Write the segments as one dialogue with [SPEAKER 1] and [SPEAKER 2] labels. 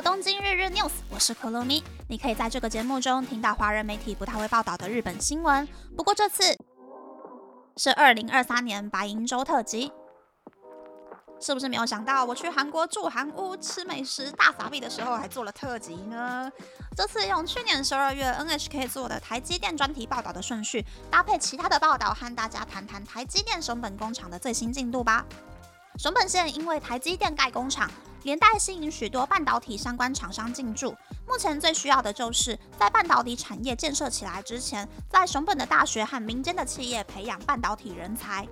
[SPEAKER 1] 东京日日 news，我是可乐咪。你可以在这个节目中听到华人媒体不太会报道的日本新闻。不过这次是二零二三年白银周特辑，是不是没有想到我去韩国住韩屋吃美食大撒币的时候还做了特辑呢？这次用去年十二月 NHK 做的台积电专题报道的顺序，搭配其他的报道，和大家谈谈台积电熊本工厂的最新进度吧。熊本县因为台积电盖工厂，连带吸引许多半导体相关厂商进驻。目前最需要的就是在半导体产业建设起来之前，在熊本的大学和民间的企业培养半导体人才。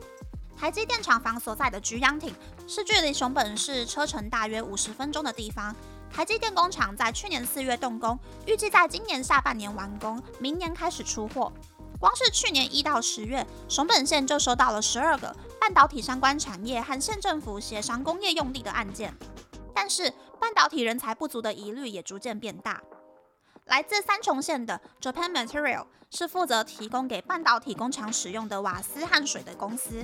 [SPEAKER 1] 台积电厂房所在的菊阳町是距离熊本市车程大约五十分钟的地方。台积电工厂在去年四月动工，预计在今年下半年完工，明年开始出货。光是去年一到十月，熊本县就收到了十二个半导体相关产业和县政府协商工业用地的案件。但是，半导体人才不足的疑虑也逐渐变大。来自三重县的 Japan Material 是负责提供给半导体工厂使用的瓦斯和水的公司，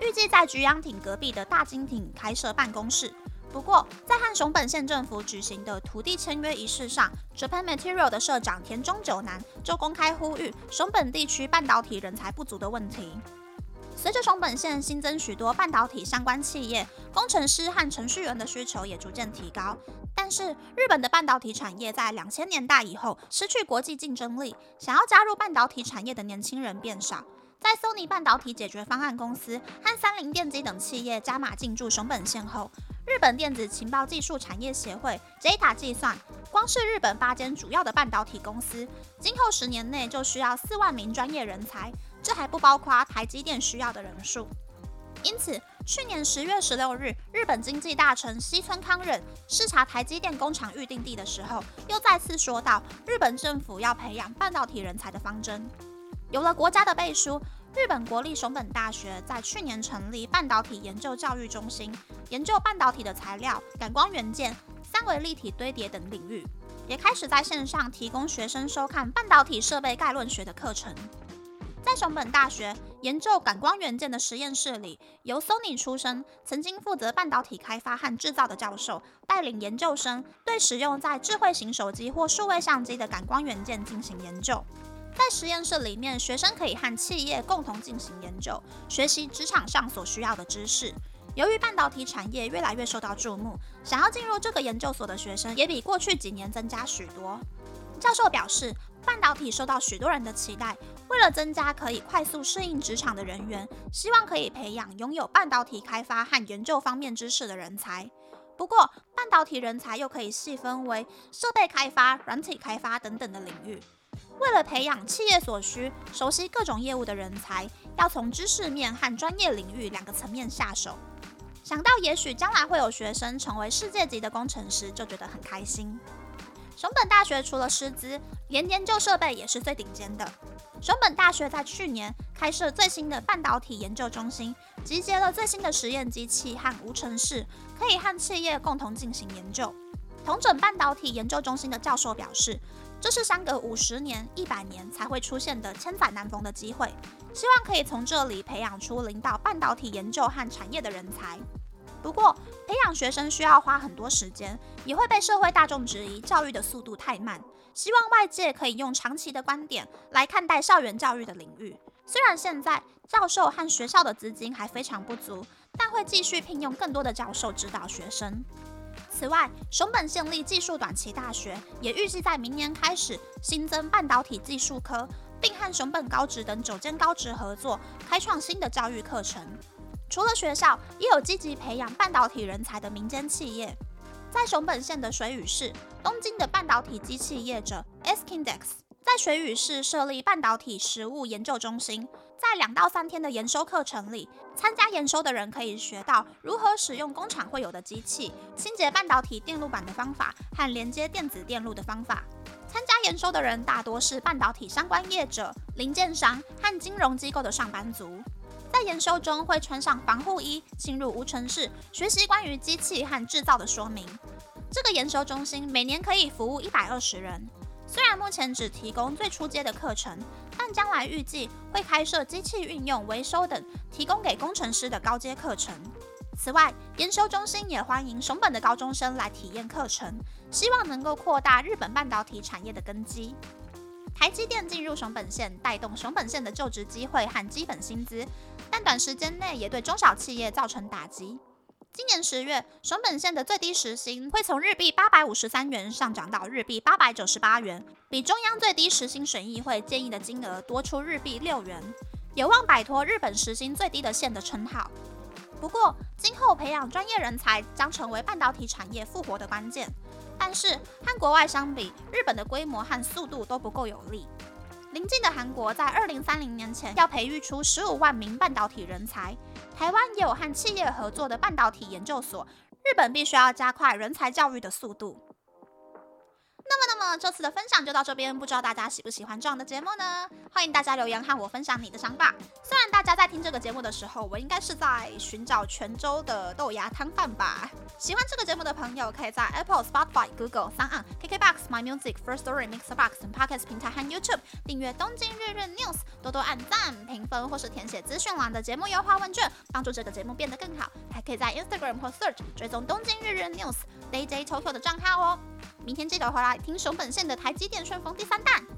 [SPEAKER 1] 预计在菊阳町隔壁的大金町开设办公室。不过，在和熊本县政府举行的土地签约仪式上，Japan Material 的社长田中久男就公开呼吁熊本地区半导体人才不足的问题。随着熊本县新增许多半导体相关企业，工程师和程序员的需求也逐渐提高。但是，日本的半导体产业在两千年代以后失去国际竞争力，想要加入半导体产业的年轻人变少。在 Sony 半导体解决方案公司和三菱电机等企业加码进驻熊本县后，日本电子情报技术产业协会 JETA 计算，光是日本八间主要的半导体公司，今后十年内就需要四万名专业人才，这还不包括台积电需要的人数。因此，去年十月十六日，日本经济大臣西村康稔视察台积电工厂预定地的时候，又再次说到日本政府要培养半导体人才的方针。有了国家的背书。日本国立熊本大学在去年成立半导体研究教育中心，研究半导体的材料、感光元件、三维立体堆叠等领域，也开始在线上提供学生收看半导体设备概论学的课程。在熊本大学研究感光元件的实验室里，由 Sony 出身、曾经负责半导体开发和制造的教授带领研究生，对使用在智慧型手机或数位相机的感光元件进行研究。在实验室里面，学生可以和企业共同进行研究，学习职场上所需要的知识。由于半导体产业越来越受到注目，想要进入这个研究所的学生也比过去几年增加许多。教授表示，半导体受到许多人的期待，为了增加可以快速适应职场的人员，希望可以培养拥有半导体开发和研究方面知识的人才。不过，半导体人才又可以细分为设备开发、软体开发等等的领域。为了培养企业所需、熟悉各种业务的人才，要从知识面和专业领域两个层面下手。想到也许将来会有学生成为世界级的工程师，就觉得很开心。熊本大学除了师资，连研究设备也是最顶尖的。熊本大学在去年开设最新的半导体研究中心，集结了最新的实验机器和无尘室，可以和企业共同进行研究。同整半导体研究中心的教授表示。这是相隔五十年、一百年才会出现的千载难逢的机会，希望可以从这里培养出领导半导体研究和产业的人才。不过，培养学生需要花很多时间，也会被社会大众质疑教育的速度太慢。希望外界可以用长期的观点来看待校园教育的领域。虽然现在教授和学校的资金还非常不足，但会继续聘用更多的教授指导学生。此外，熊本县立技术短期大学也预计在明年开始新增半导体技术科，并和熊本高职等九间高职合作，开创新的教育课程。除了学校，也有积极培养半导体人才的民间企业。在熊本县的水语市，东京的半导体机器业者 Skindex 在水语市设立半导体实物研究中心。在两到三天的研修课程里，参加研修的人可以学到如何使用工厂会有的机器、清洁半导体电路板的方法和连接电子电路的方法。参加研修的人大多是半导体相关业者、零件商和金融机构的上班族。在研修中会穿上防护衣，进入无尘室，学习关于机器和制造的说明。这个研修中心每年可以服务一百二十人。虽然目前只提供最初阶的课程，但将来预计会开设机器运用、维修等，提供给工程师的高阶课程。此外，研修中心也欢迎熊本的高中生来体验课程，希望能够扩大日本半导体产业的根基。台积电进入熊本县，带动熊本县的就职机会和基本薪资，但短时间内也对中小企业造成打击。今年十月，熊本县的最低时薪会从日币八百五十三元上涨到日币八百九十八元，比中央最低时薪审议会建议的金额多出日币六元，有望摆脱日本时薪最低的县的称号。不过，今后培养专业人才将成为半导体产业复活的关键。是，和国外相比，日本的规模和速度都不够有力。临近的韩国在二零三零年前要培育出十五万名半导体人才，台湾也有和企业合作的半导体研究所，日本必须要加快人才教育的速度。那，这次的分享就到这边，不知道大家喜不喜欢这样的节目呢？欢迎大家留言和我分享你的想法。虽然大家在听这个节目的时候，我应该是在寻找泉州的豆芽汤饭吧。喜欢这个节目的朋友，可以在 Apple、Spotify、Google、s o n KKBox、My Music、First Story、Mixbox Podcast 平台和 YouTube 订阅《东京日日 News》，多多按赞、评分或是填写资讯栏的节目优化问卷，帮助这个节目变得更好。还可以在 Instagram 或 Search 追踪《东京日日 News》DJ Tokyo 的账号哦。明天记得回来听熊本县的台积电顺丰第三弹。